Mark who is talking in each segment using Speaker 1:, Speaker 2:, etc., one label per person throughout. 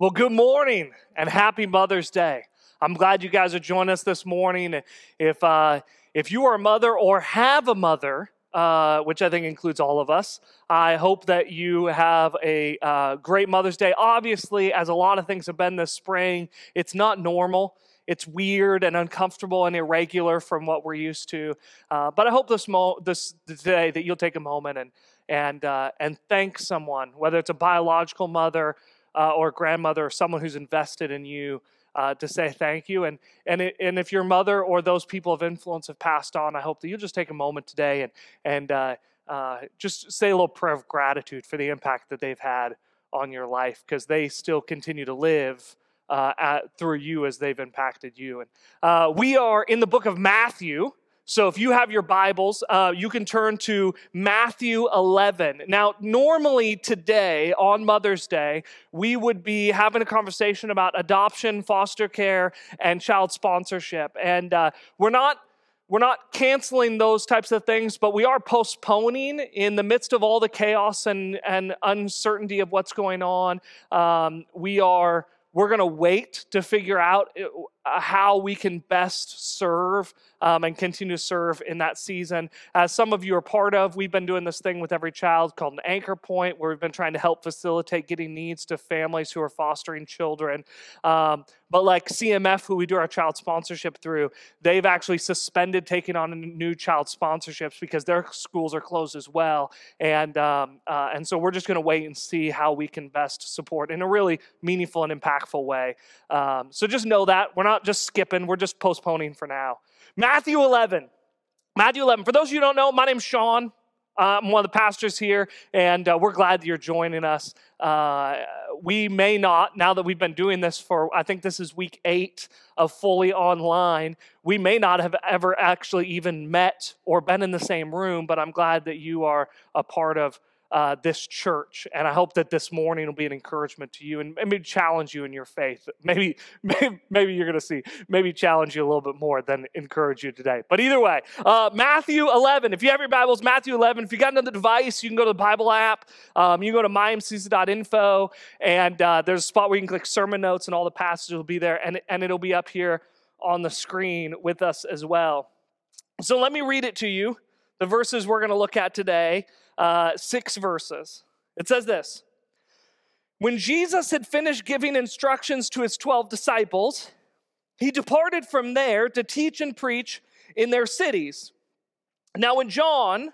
Speaker 1: Well, good morning and happy Mother's Day. I'm glad you guys are joining us this morning. If, uh, if you are a mother or have a mother, uh, which I think includes all of us, I hope that you have a uh, great Mother's Day. Obviously, as a lot of things have been this spring, it's not normal. It's weird and uncomfortable and irregular from what we're used to. Uh, but I hope this, mo- this today that you'll take a moment and, and, uh, and thank someone, whether it's a biological mother uh, or grandmother or someone who's invested in you uh, to say thank you. And, and, it, and if your mother or those people of influence have passed on, I hope that you'll just take a moment today and, and uh, uh, just say a little prayer of gratitude for the impact that they've had on your life because they still continue to live. Uh, at, through you as they've impacted you. And uh, we are in the book of Matthew, so if you have your Bibles, uh, you can turn to Matthew 11. Now, normally today, on Mother's Day, we would be having a conversation about adoption, foster care, and child sponsorship. And uh, we're not we're not canceling those types of things, but we are postponing in the midst of all the chaos and, and uncertainty of what's going on. Um, we are we're going to wait to figure out uh, how we can best serve um, and continue to serve in that season. As some of you are part of, we've been doing this thing with every child called an anchor point, where we've been trying to help facilitate getting needs to families who are fostering children. Um, but like CMF, who we do our child sponsorship through, they've actually suspended taking on new child sponsorships because their schools are closed as well. And um, uh, and so we're just going to wait and see how we can best support in a really meaningful and impactful way. Um, so just know that we're not just skipping; we're just postponing for now. Matthew 11. Matthew 11. For those of you who don't know, my name's Sean. Uh, I'm one of the pastors here, and uh, we're glad that you're joining us. Uh, we may not, now that we've been doing this for, I think this is week eight of fully online, we may not have ever actually even met or been in the same room, but I'm glad that you are a part of uh, this church. And I hope that this morning will be an encouragement to you and maybe challenge you in your faith. Maybe, maybe, maybe you're going to see, maybe challenge you a little bit more than encourage you today. But either way, uh, Matthew 11. If you have your Bibles, Matthew 11. If you got another device, you can go to the Bible app. Um, you can go to mymcc.info, and uh, there's a spot where you can click sermon notes, and all the passages will be there, and, and it'll be up here on the screen with us as well. So let me read it to you. The verses we're going to look at today uh, six verses. It says this When Jesus had finished giving instructions to his 12 disciples, he departed from there to teach and preach in their cities. Now, when John,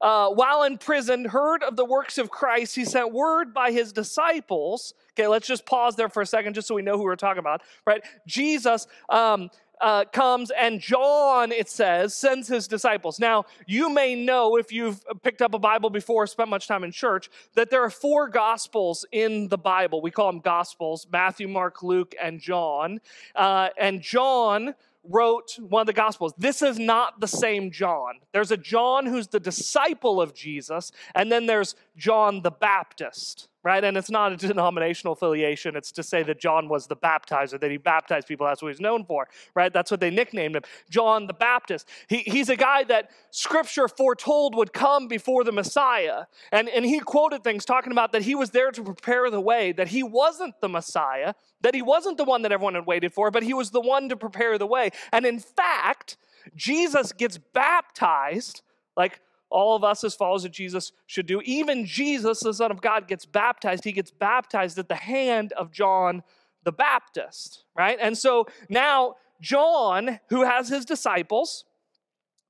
Speaker 1: uh, while in prison, heard of the works of Christ, he sent word by his disciples. Okay, let's just pause there for a second just so we know who we're talking about, right? Jesus um, uh, comes and John, it says, sends his disciples. Now, you may know if you've picked up a Bible before, spent much time in church, that there are four gospels in the Bible. We call them gospels Matthew, Mark, Luke, and John. Uh, and John wrote one of the Gospels. This is not the same John. There's a John who's the disciple of Jesus, and then there's John the Baptist, right? And it's not a denominational affiliation. It's to say that John was the baptizer, that he baptized people. That's what he's known for, right? That's what they nicknamed him John the Baptist. He, he's a guy that scripture foretold would come before the Messiah. And, and he quoted things talking about that he was there to prepare the way, that he wasn't the Messiah, that he wasn't the one that everyone had waited for, but he was the one to prepare the way. And in fact, Jesus gets baptized, like all of us as followers of Jesus should do. Even Jesus, the Son of God, gets baptized. He gets baptized at the hand of John the Baptist, right? And so now, John, who has his disciples,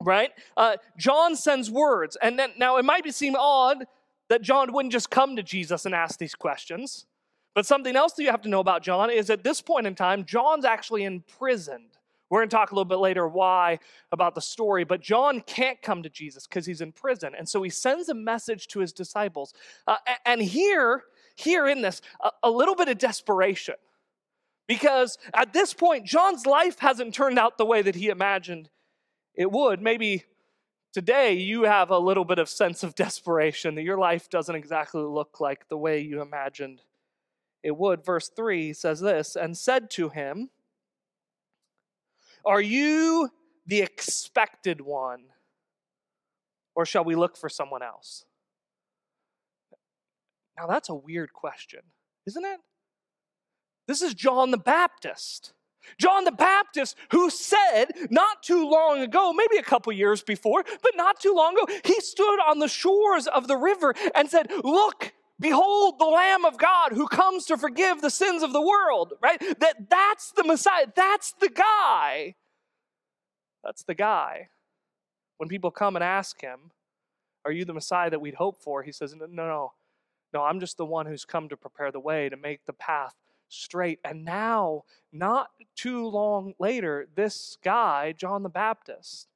Speaker 1: right? Uh, John sends words. And then now it might seem odd that John wouldn't just come to Jesus and ask these questions. But something else that you have to know about John is at this point in time, John's actually imprisoned. We're going to talk a little bit later why about the story, but John can't come to Jesus because he's in prison. And so he sends a message to his disciples. Uh, and here, here in this, a, a little bit of desperation. Because at this point, John's life hasn't turned out the way that he imagined it would. Maybe today you have a little bit of sense of desperation that your life doesn't exactly look like the way you imagined it would. Verse 3 says this and said to him, are you the expected one? Or shall we look for someone else? Now, that's a weird question, isn't it? This is John the Baptist. John the Baptist, who said not too long ago, maybe a couple years before, but not too long ago, he stood on the shores of the river and said, Look, behold the Lamb of God who comes to forgive the sins of the world, right? That that's the Messiah. That's the guy. That's the guy. When people come and ask him, Are you the Messiah that we'd hope for? He says, No, no, no. I'm just the one who's come to prepare the way, to make the path straight. And now, not too long later, this guy, John the Baptist,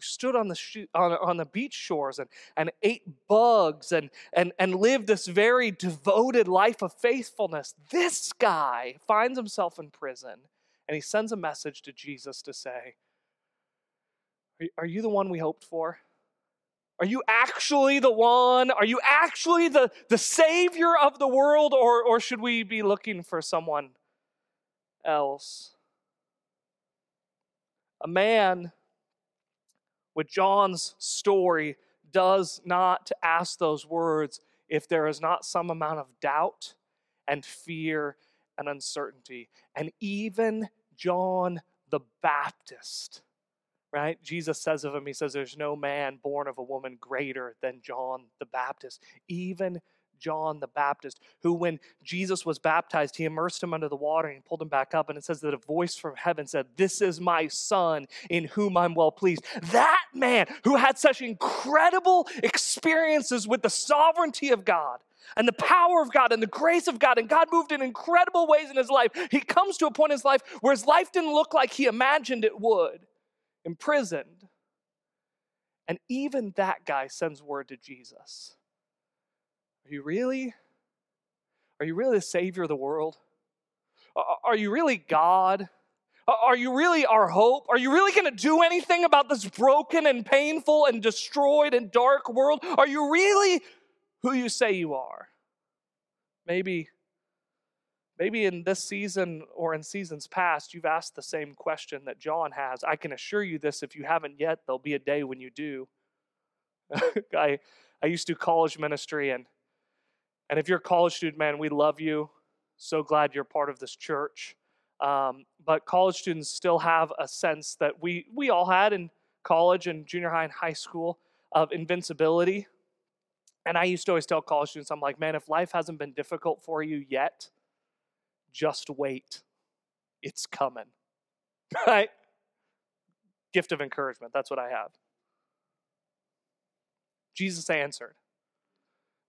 Speaker 1: stood on the, sh- on, on the beach shores and, and ate bugs and, and, and lived this very devoted life of faithfulness, this guy finds himself in prison and he sends a message to Jesus to say, Are you the one we hoped for? Are you actually the one? Are you actually the, the savior of the world, or, or should we be looking for someone else? A man with John's story does not ask those words if there is not some amount of doubt and fear and uncertainty. And even John the Baptist right? Jesus says of him, He says, There's no man born of a woman greater than John the Baptist. Even John the Baptist, who, when Jesus was baptized, he immersed him under the water and pulled him back up. And it says that a voice from heaven said, This is my son in whom I'm well pleased. That man who had such incredible experiences with the sovereignty of God and the power of God and the grace of God, and God moved in incredible ways in his life. He comes to a point in his life where his life didn't look like he imagined it would imprisoned. And even that guy sends word to Jesus. Are you really? Are you really the Savior of the world? Are you really God? Are you really our hope? Are you really going to do anything about this broken and painful and destroyed and dark world? Are you really who you say you are? Maybe Maybe in this season or in seasons past, you've asked the same question that John has. I can assure you this if you haven't yet, there'll be a day when you do. I, I used to do college ministry, and, and if you're a college student, man, we love you. So glad you're part of this church. Um, but college students still have a sense that we, we all had in college and junior high and high school of invincibility. And I used to always tell college students, I'm like, man, if life hasn't been difficult for you yet, just wait. It's coming. Right? Gift of encouragement. That's what I have. Jesus answered.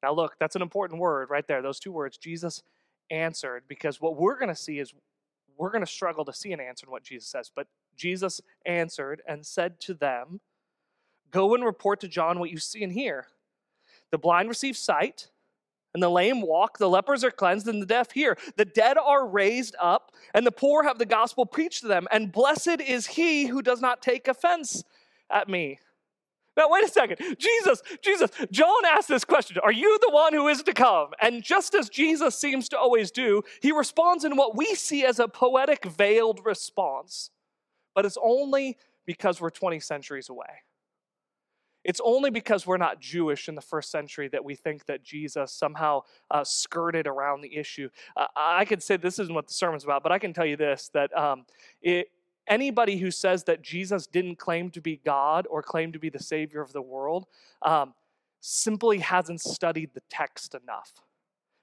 Speaker 1: Now, look, that's an important word right there. Those two words, Jesus answered, because what we're going to see is we're going to struggle to see an answer in what Jesus says. But Jesus answered and said to them, Go and report to John what you see and hear. The blind receive sight and the lame walk, the lepers are cleansed, and the deaf hear. The dead are raised up, and the poor have the gospel preached to them. And blessed is he who does not take offense at me. Now, wait a second. Jesus, Jesus, John asked this question Are you the one who is to come? And just as Jesus seems to always do, he responds in what we see as a poetic, veiled response. But it's only because we're 20 centuries away. It's only because we're not Jewish in the first century that we think that Jesus somehow uh, skirted around the issue. Uh, I could say this isn't what the sermon's about, but I can tell you this that um, it, anybody who says that Jesus didn't claim to be God or claim to be the Savior of the world um, simply hasn't studied the text enough.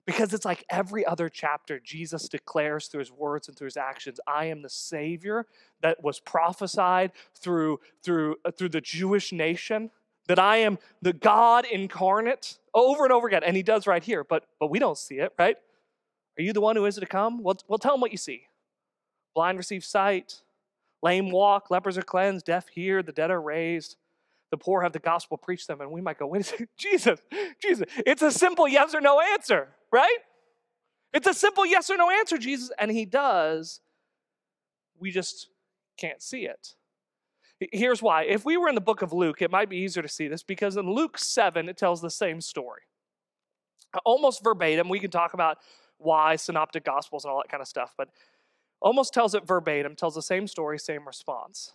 Speaker 1: Because it's like every other chapter, Jesus declares through his words and through his actions, I am the Savior that was prophesied through, through, uh, through the Jewish nation that I am the God incarnate over and over again. And he does right here, but, but we don't see it, right? Are you the one who is to come? Well, well, tell him what you see. Blind receive sight, lame walk, lepers are cleansed, deaf hear, the dead are raised, the poor have the gospel preached them. And we might go, wait a second, Jesus, Jesus. It's a simple yes or no answer, right? It's a simple yes or no answer, Jesus. And he does. We just can't see it. Here's why. If we were in the book of Luke, it might be easier to see this because in Luke 7, it tells the same story. Almost verbatim. We can talk about why synoptic gospels and all that kind of stuff, but almost tells it verbatim, tells the same story, same response.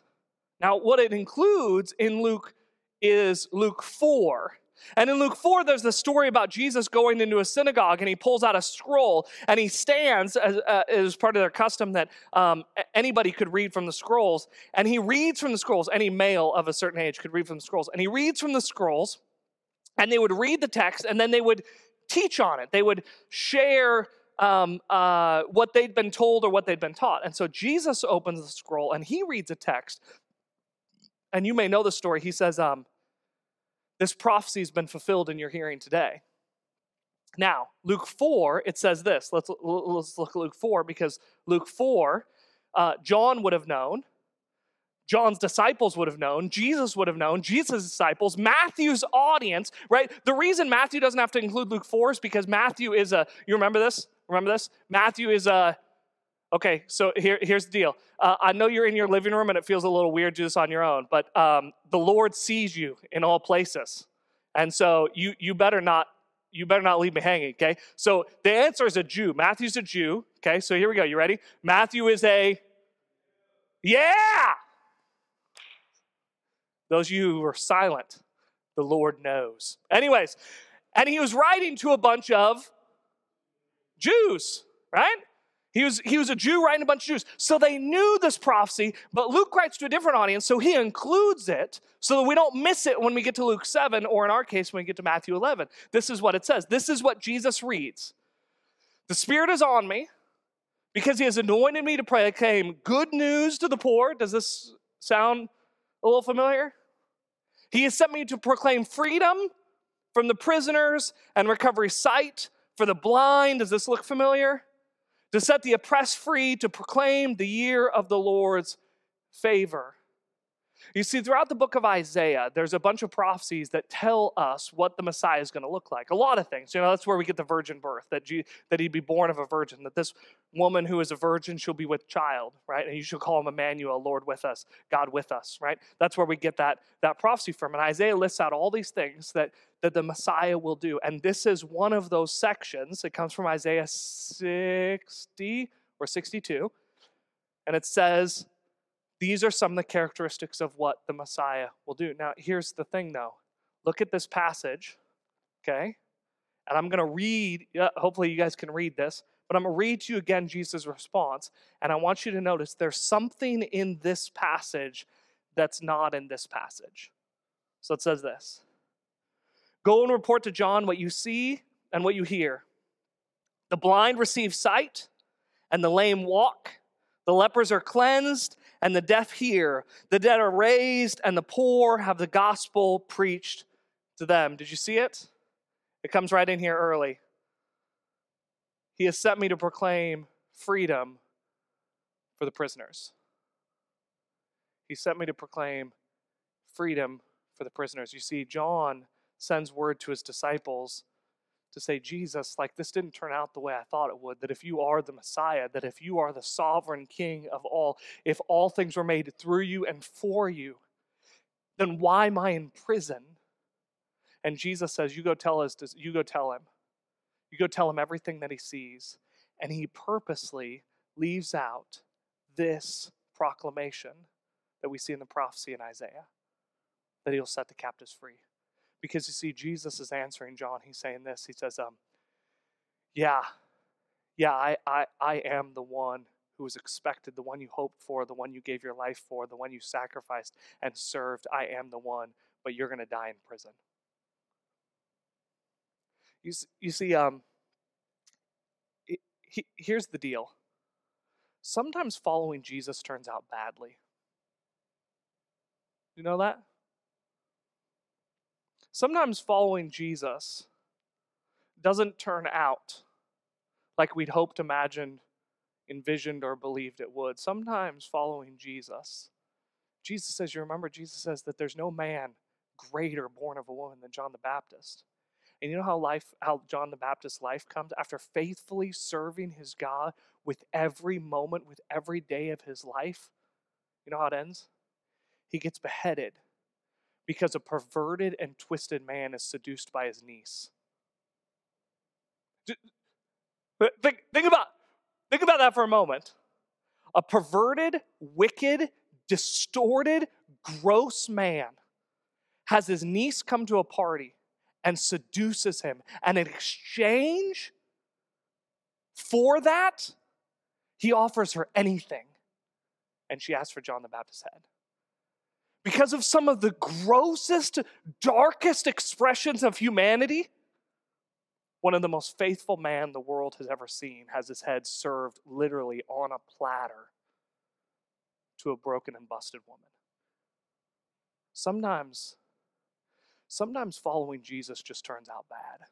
Speaker 1: Now, what it includes in Luke is Luke 4. And in Luke 4, there's the story about Jesus going into a synagogue and he pulls out a scroll and he stands, as, uh, as part of their custom that um, anybody could read from the scrolls. And he reads from the scrolls, any male of a certain age could read from the scrolls. And he reads from the scrolls and they would read the text and then they would teach on it. They would share um, uh, what they'd been told or what they'd been taught. And so Jesus opens the scroll and he reads a text. And you may know the story. He says, um, This prophecy has been fulfilled in your hearing today. Now, Luke 4, it says this. Let's, let's look at Luke 4 because Luke 4, uh, John would have known John's disciples would have known, Jesus would have known, Jesus' disciples, Matthew's audience, right? The reason Matthew doesn't have to include Luke 4 is because Matthew is a, you remember this? Remember this? Matthew is a, okay, so here, here's the deal. Uh, I know you're in your living room and it feels a little weird to do this on your own, but um, the Lord sees you in all places. And so you, you better not you better not leave me hanging, okay? So the answer is a Jew. Matthew's a Jew, okay? So here we go. You ready? Matthew is a yeah. Those of you who are silent, the Lord knows. Anyways, and he was writing to a bunch of Jews, right? He was, he was a Jew writing a bunch of Jews. So they knew this prophecy, but Luke writes to a different audience, so he includes it so that we don't miss it when we get to Luke 7, or in our case, when we get to Matthew 11. This is what it says. This is what Jesus reads The Spirit is on me because he has anointed me to proclaim good news to the poor. Does this sound a little familiar? He has sent me to proclaim freedom from the prisoners and recovery sight for the blind. Does this look familiar? To set the oppressed free, to proclaim the year of the Lord's favor. You see, throughout the book of Isaiah, there's a bunch of prophecies that tell us what the Messiah is going to look like. A lot of things. You know, that's where we get the virgin birth, that, that he'd be born of a virgin, that this woman who is a virgin, she'll be with child, right? And you should call him Emmanuel, Lord with us, God with us, right? That's where we get that, that prophecy from. And Isaiah lists out all these things that, that the Messiah will do. And this is one of those sections. It comes from Isaiah 60 or 62. And it says, these are some of the characteristics of what the Messiah will do. Now, here's the thing though look at this passage, okay? And I'm going to read, hopefully, you guys can read this, but I'm going to read to you again Jesus' response. And I want you to notice there's something in this passage that's not in this passage. So it says this Go and report to John what you see and what you hear. The blind receive sight, and the lame walk, the lepers are cleansed and the deaf hear. The dead are raised, and the poor have the gospel preached to them. Did you see it? It comes right in here early. He has sent me to proclaim freedom for the prisoners. He sent me to proclaim freedom for the prisoners. You see, John sends word to his disciples to say, Jesus, like this didn't turn out the way I thought it would, that if you are the Messiah, that if you are the sovereign King of all, if all things were made through you and for you, then why am I in prison? And Jesus says, You go tell us, you go tell him. You go tell him everything that he sees. And he purposely leaves out this proclamation that we see in the prophecy in Isaiah that he'll set the captives free. Because you see, Jesus is answering John. He's saying this. He says, um, Yeah, yeah, I, I, I am the one who was expected, the one you hoped for, the one you gave your life for, the one you sacrificed and served. I am the one, but you're going to die in prison. You, you see, um, it, he, here's the deal. Sometimes following Jesus turns out badly. You know that? Sometimes following Jesus doesn't turn out like we'd hoped, imagined, envisioned, or believed it would. Sometimes following Jesus, Jesus says, you remember, Jesus says that there's no man greater born of a woman than John the Baptist. And you know how life, how John the Baptist's life comes after faithfully serving his God with every moment, with every day of his life. You know how it ends? He gets beheaded because a perverted and twisted man is seduced by his niece. Think, think, about, think about that for a moment. A perverted, wicked, distorted, gross man has his niece come to a party and seduces him. And in exchange for that, he offers her anything. And she asks for John the Baptist's head. Because of some of the grossest, darkest expressions of humanity, one of the most faithful man the world has ever seen has his head served literally on a platter to a broken and busted woman. Sometimes, sometimes following Jesus just turns out bad.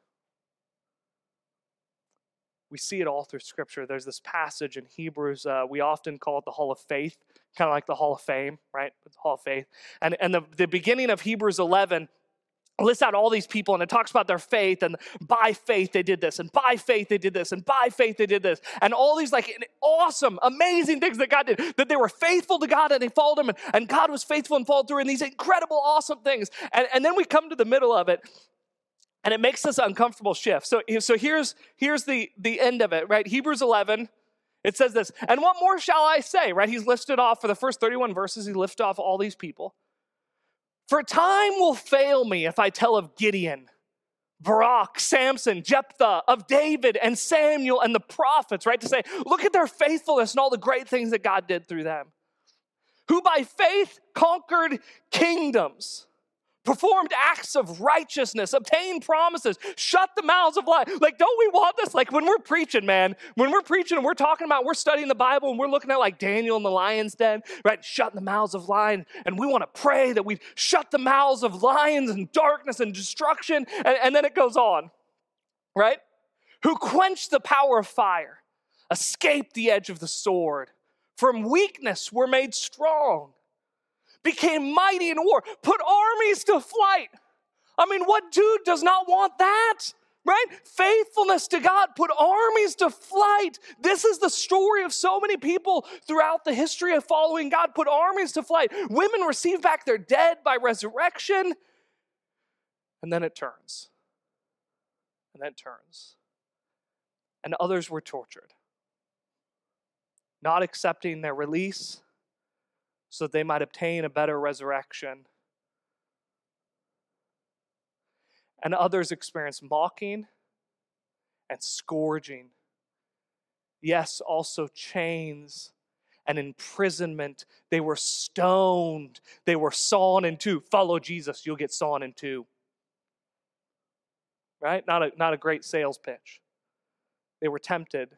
Speaker 1: We see it all through Scripture. There's this passage in Hebrews. Uh, we often call it the Hall of Faith, kind of like the Hall of Fame, right? The Hall of Faith. And, and the, the beginning of Hebrews 11 lists out all these people and it talks about their faith and by faith they did this and by faith they did this and by faith they did this and all these like awesome amazing things that god did that they were faithful to god and they followed him and, and god was faithful and followed through and these incredible awesome things and, and then we come to the middle of it and it makes this uncomfortable shift. So, so here's here's the the end of it right? Hebrews 11 it says this and what more shall i say? Right? He's listed off for the first 31 verses he lists off all these people. For time will fail me if i tell of gideon Barak, Samson, Jephthah, of David and Samuel and the prophets, right? To say, look at their faithfulness and all the great things that God did through them. Who by faith conquered kingdoms performed acts of righteousness, obtained promises, shut the mouths of lies. Like, don't we want this? Like, when we're preaching, man, when we're preaching and we're talking about, we're studying the Bible and we're looking at like Daniel in the lion's den, right? Shutting the mouths of lions. And we want to pray that we shut the mouths of lions and darkness and destruction. And, and then it goes on, right? Who quenched the power of fire, escaped the edge of the sword. From weakness were made strong became mighty in war, put armies to flight. I mean, what dude does not want that? Right? Faithfulness to God put armies to flight. This is the story of so many people throughout the history of following God, put armies to flight. Women receive back their dead by resurrection. And then it turns. And then turns. And others were tortured, not accepting their release so that they might obtain a better resurrection. And others experience mocking and scourging. Yes, also chains and imprisonment. They were stoned. They were sawn in two. Follow Jesus, you'll get sawn in two. Right? Not a, not a great sales pitch. They were tempted.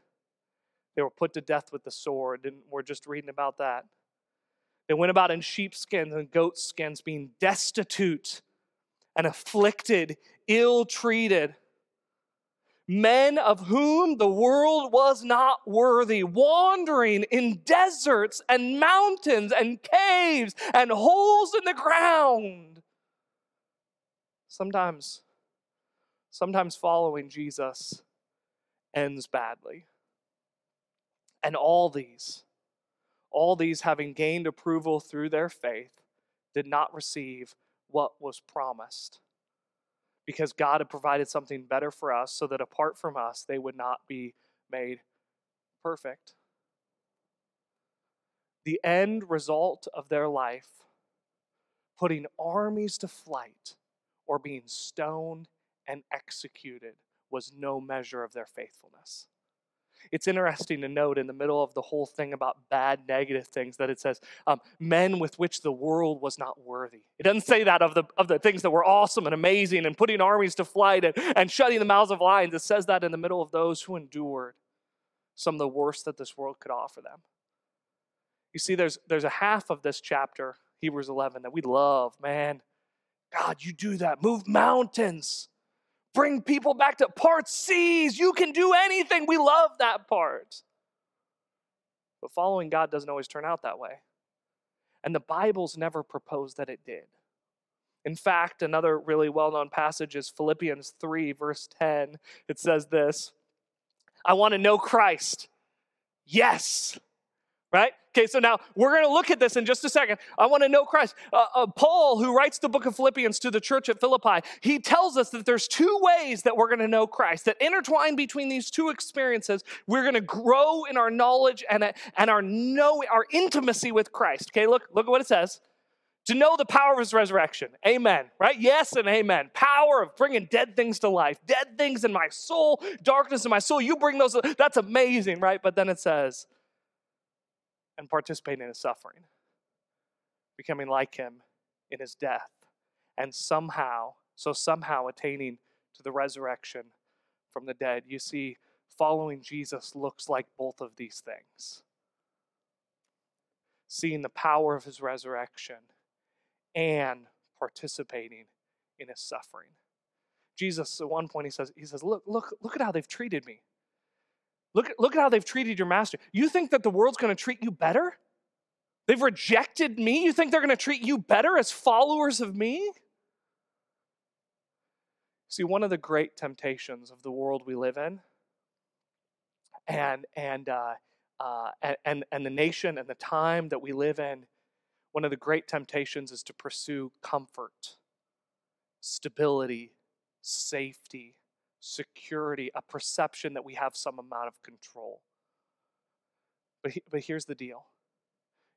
Speaker 1: They were put to death with the sword. And we're just reading about that. They went about in sheepskins and goatskins, being destitute and afflicted, ill treated. Men of whom the world was not worthy, wandering in deserts and mountains and caves and holes in the ground. Sometimes, sometimes following Jesus ends badly. And all these all these, having gained approval through their faith, did not receive what was promised. Because God had provided something better for us so that apart from us, they would not be made perfect. The end result of their life, putting armies to flight or being stoned and executed, was no measure of their faithfulness it's interesting to note in the middle of the whole thing about bad, negative things that it says, um, men with which the world was not worthy. It doesn't say that of the, of the things that were awesome and amazing and putting armies to flight and, and shutting the mouths of lions. It says that in the middle of those who endured some of the worst that this world could offer them. You see, there's, there's a half of this chapter, Hebrews 11, that we love. Man, God, you do that. Move mountains bring people back to part C's. You can do anything. We love that part. But following God doesn't always turn out that way. And the Bible's never proposed that it did. In fact, another really well known passage is Philippians 3, verse 10. It says this I want to know Christ. Yes right? Okay, so now we're going to look at this in just a second. I want to know Christ. Uh, uh, Paul, who writes the book of Philippians to the church at Philippi, he tells us that there's two ways that we're going to know Christ, that intertwined between these two experiences, we're going to grow in our knowledge and, and our know our intimacy with Christ. Okay, look, look at what it says. to know the power of his resurrection. Amen. Right? Yes and amen. Power of bringing dead things to life, dead things in my soul, darkness in my soul. You bring those, that's amazing, right? But then it says, and participating in his suffering, becoming like him in his death, and somehow, so somehow attaining to the resurrection from the dead. You see, following Jesus looks like both of these things seeing the power of his resurrection and participating in his suffering. Jesus, at one point, he says, he says, Look, look, look at how they've treated me. Look, look at how they've treated your master. You think that the world's going to treat you better? They've rejected me. You think they're going to treat you better as followers of me? See, one of the great temptations of the world we live in, and and uh, uh, and and the nation and the time that we live in, one of the great temptations is to pursue comfort, stability, safety, security, a perception that we have some amount of control. But, he, but here's the deal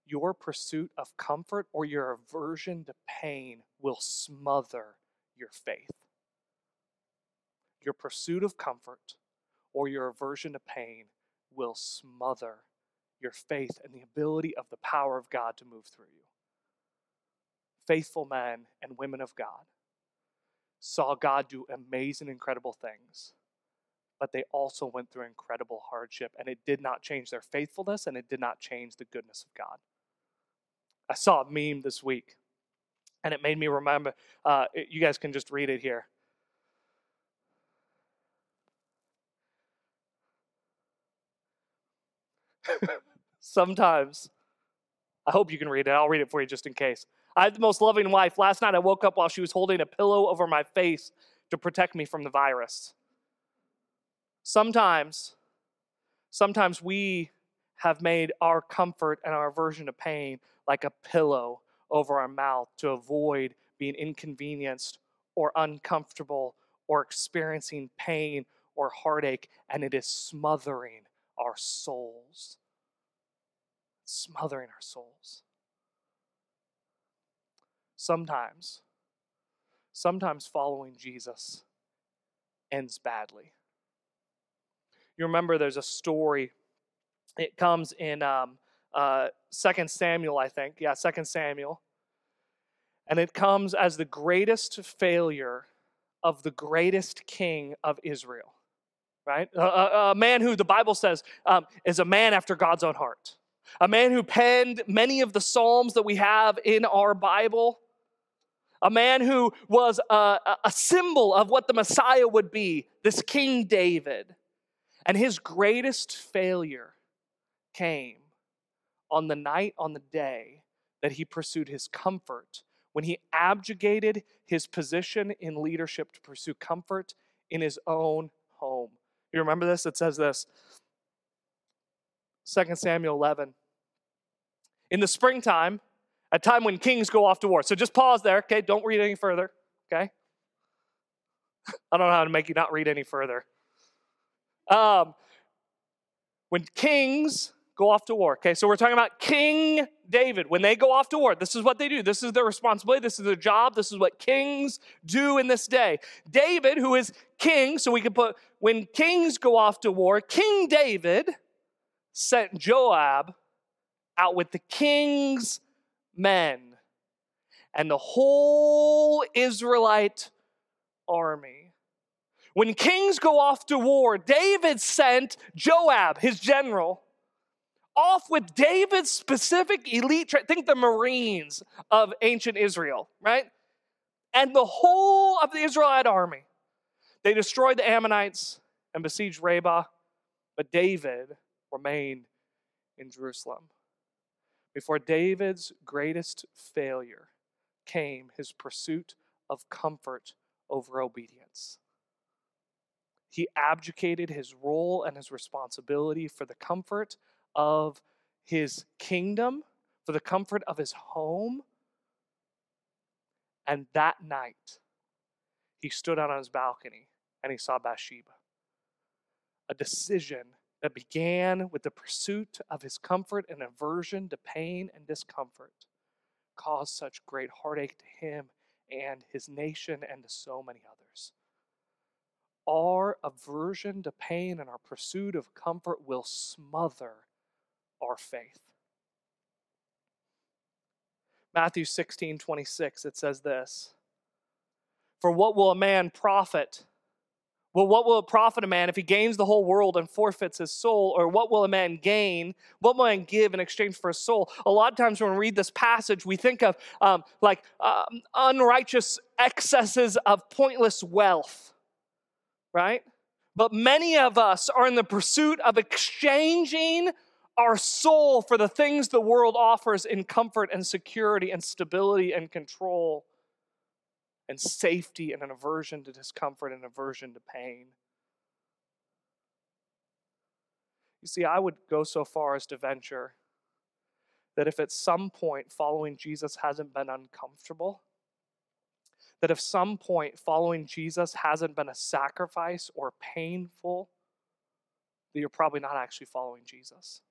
Speaker 1: your pursuit of comfort or your aversion to pain will smother your faith. Your pursuit of comfort or your aversion to pain will smother your faith and the ability of the power of God to move through you. Faithful men and women of God saw God do amazing, incredible things, but they also went through incredible hardship, and it did not change their faithfulness and it did not change the goodness of God. I saw a meme this week, and it made me remember. Uh, you guys can just read it here. Sometimes, I hope you can read it. I'll read it for you just in case. I had the most loving wife. Last night I woke up while she was holding a pillow over my face to protect me from the virus. Sometimes, sometimes we have made our comfort and our aversion to pain like a pillow over our mouth to avoid being inconvenienced or uncomfortable or experiencing pain or heartache, and it is smothering our souls. Smothering our souls. Sometimes, sometimes following Jesus ends badly. You remember there's a story, it comes in um, uh, 2 Samuel, I think. Yeah, 2 Samuel. And it comes as the greatest failure of the greatest king of Israel right? A, a, a man who the Bible says um, is a man after God's own heart, a man who penned many of the Psalms that we have in our Bible, a man who was a, a symbol of what the Messiah would be, this King David. And his greatest failure came on the night, on the day that he pursued his comfort, when he abjugated his position in leadership to pursue comfort in his own home. You remember this? It says this 2 Samuel 11. In the springtime, a time when kings go off to war. So just pause there, okay? Don't read any further, okay? I don't know how to make you not read any further. Um, when kings go off to war. Okay, so we're talking about King David. When they go off to war, this is what they do. This is their responsibility. This is their job. This is what kings do in this day. David, who is king, so we can put when kings go off to war, King David sent Joab out with the king's men and the whole Israelite army. When kings go off to war, David sent Joab, his general, off with David's specific elite, think the Marines of ancient Israel, right? And the whole of the Israelite army. They destroyed the Ammonites and besieged Rabbah, but David remained in Jerusalem. Before David's greatest failure came his pursuit of comfort over obedience. He abdicated his role and his responsibility for the comfort of his kingdom, for the comfort of his home. And that night, he stood out on his balcony and he saw Bathsheba. A decision that began with the pursuit of his comfort and aversion to pain and discomfort caused such great heartache to him and his nation and to so many others. Our aversion to pain and our pursuit of comfort will smother our faith. Matthew 16, 26, it says this For what will a man profit? Well, what will it profit a man if he gains the whole world and forfeits his soul? Or what will a man gain? What will a man give in exchange for his soul? A lot of times when we read this passage, we think of um, like um, unrighteous excesses of pointless wealth, right? But many of us are in the pursuit of exchanging our soul for the things the world offers in comfort and security and stability and control and safety and an aversion to discomfort and aversion to pain. You see, I would go so far as to venture that if at some point following Jesus hasn't been uncomfortable, that if some point following Jesus hasn't been a sacrifice or painful, that you're probably not actually following Jesus.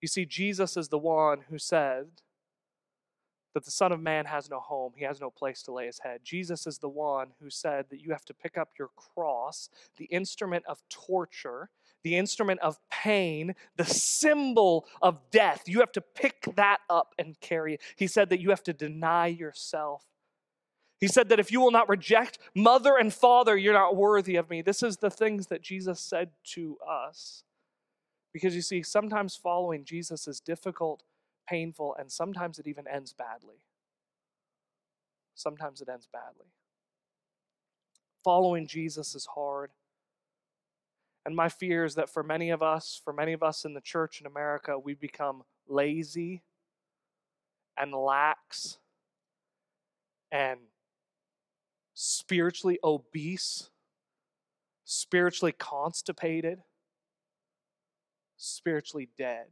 Speaker 1: You see, Jesus is the one who said, that the Son of Man has no home, he has no place to lay his head. Jesus is the one who said that you have to pick up your cross, the instrument of torture, the instrument of pain, the symbol of death. You have to pick that up and carry it. He said that you have to deny yourself. He said that if you will not reject mother and father, you're not worthy of me. This is the things that Jesus said to us. Because you see, sometimes following Jesus is difficult painful, and sometimes it even ends badly. Sometimes it ends badly. Following Jesus is hard. And my fear is that for many of us, for many of us in the church in America, we become lazy and lax and spiritually obese, spiritually constipated, spiritually dead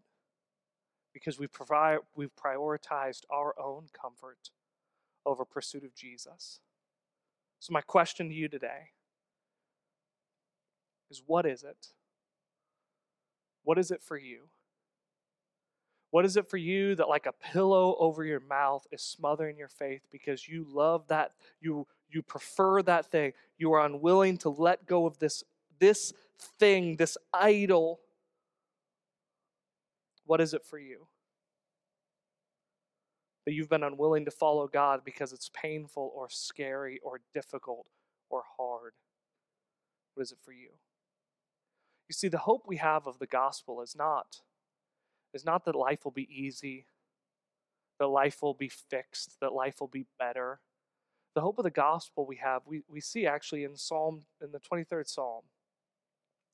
Speaker 1: because we provide, we've prioritized our own comfort over pursuit of Jesus. So, my question to you today is what is it? What is it for you? What is it for you that, like a pillow over your mouth, is smothering your faith because you love that, you, you prefer that thing, you are unwilling to let go of this, this thing, this idol what is it for you? That you've been unwilling to follow God because it's painful or scary or difficult or hard. What is it for you? You see, the hope we have of the gospel is not, is not that life will be easy, that life will be fixed, that life will be better. The hope of the gospel we have, we, we see actually in Psalm, in the 23rd Psalm.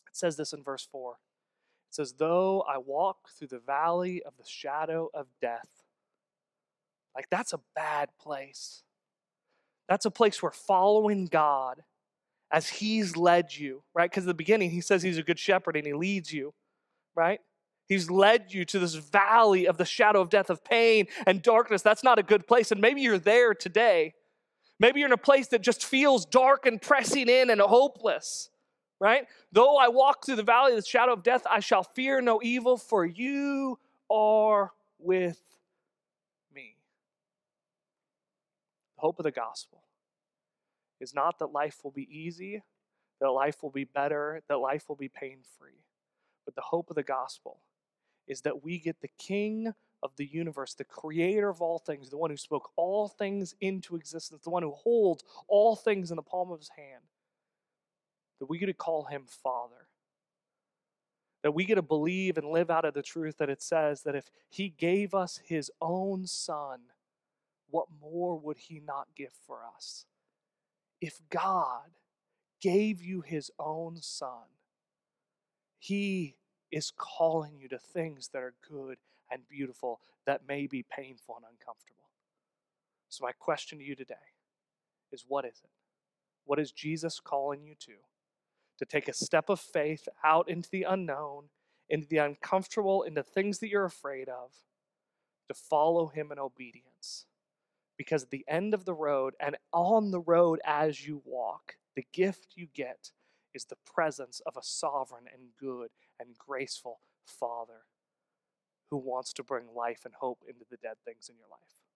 Speaker 1: It says this in verse 4. It says, Though I walk through the valley of the shadow of death. Like, that's a bad place. That's a place where following God as He's led you, right? Because at the beginning, He says He's a good shepherd and He leads you, right? He's led you to this valley of the shadow of death, of pain and darkness. That's not a good place. And maybe you're there today. Maybe you're in a place that just feels dark and pressing in and hopeless right? Though I walk through the valley of the shadow of death, I shall fear no evil, for you are with me. The hope of the gospel is not that life will be easy, that life will be better, that life will be pain free. But the hope of the gospel is that we get the King of the universe, the creator of all things, the one who spoke all things into existence, the one who holds all things in the palm of his hand that we get to call him Father. That we get to believe and live out of the truth that it says that if he gave us his own son, what more would he not give for us? If God gave you his own son, he is calling you to things that are good and beautiful that may be painful and uncomfortable. So, my question to you today is what is it? What is Jesus calling you to? To take a step of faith out into the unknown, into the uncomfortable, into things that you're afraid of, to follow Him in obedience. Because at the end of the road and on the road as you walk, the gift you get is the presence of a sovereign and good and graceful Father who wants to bring life and hope into the dead things in your life.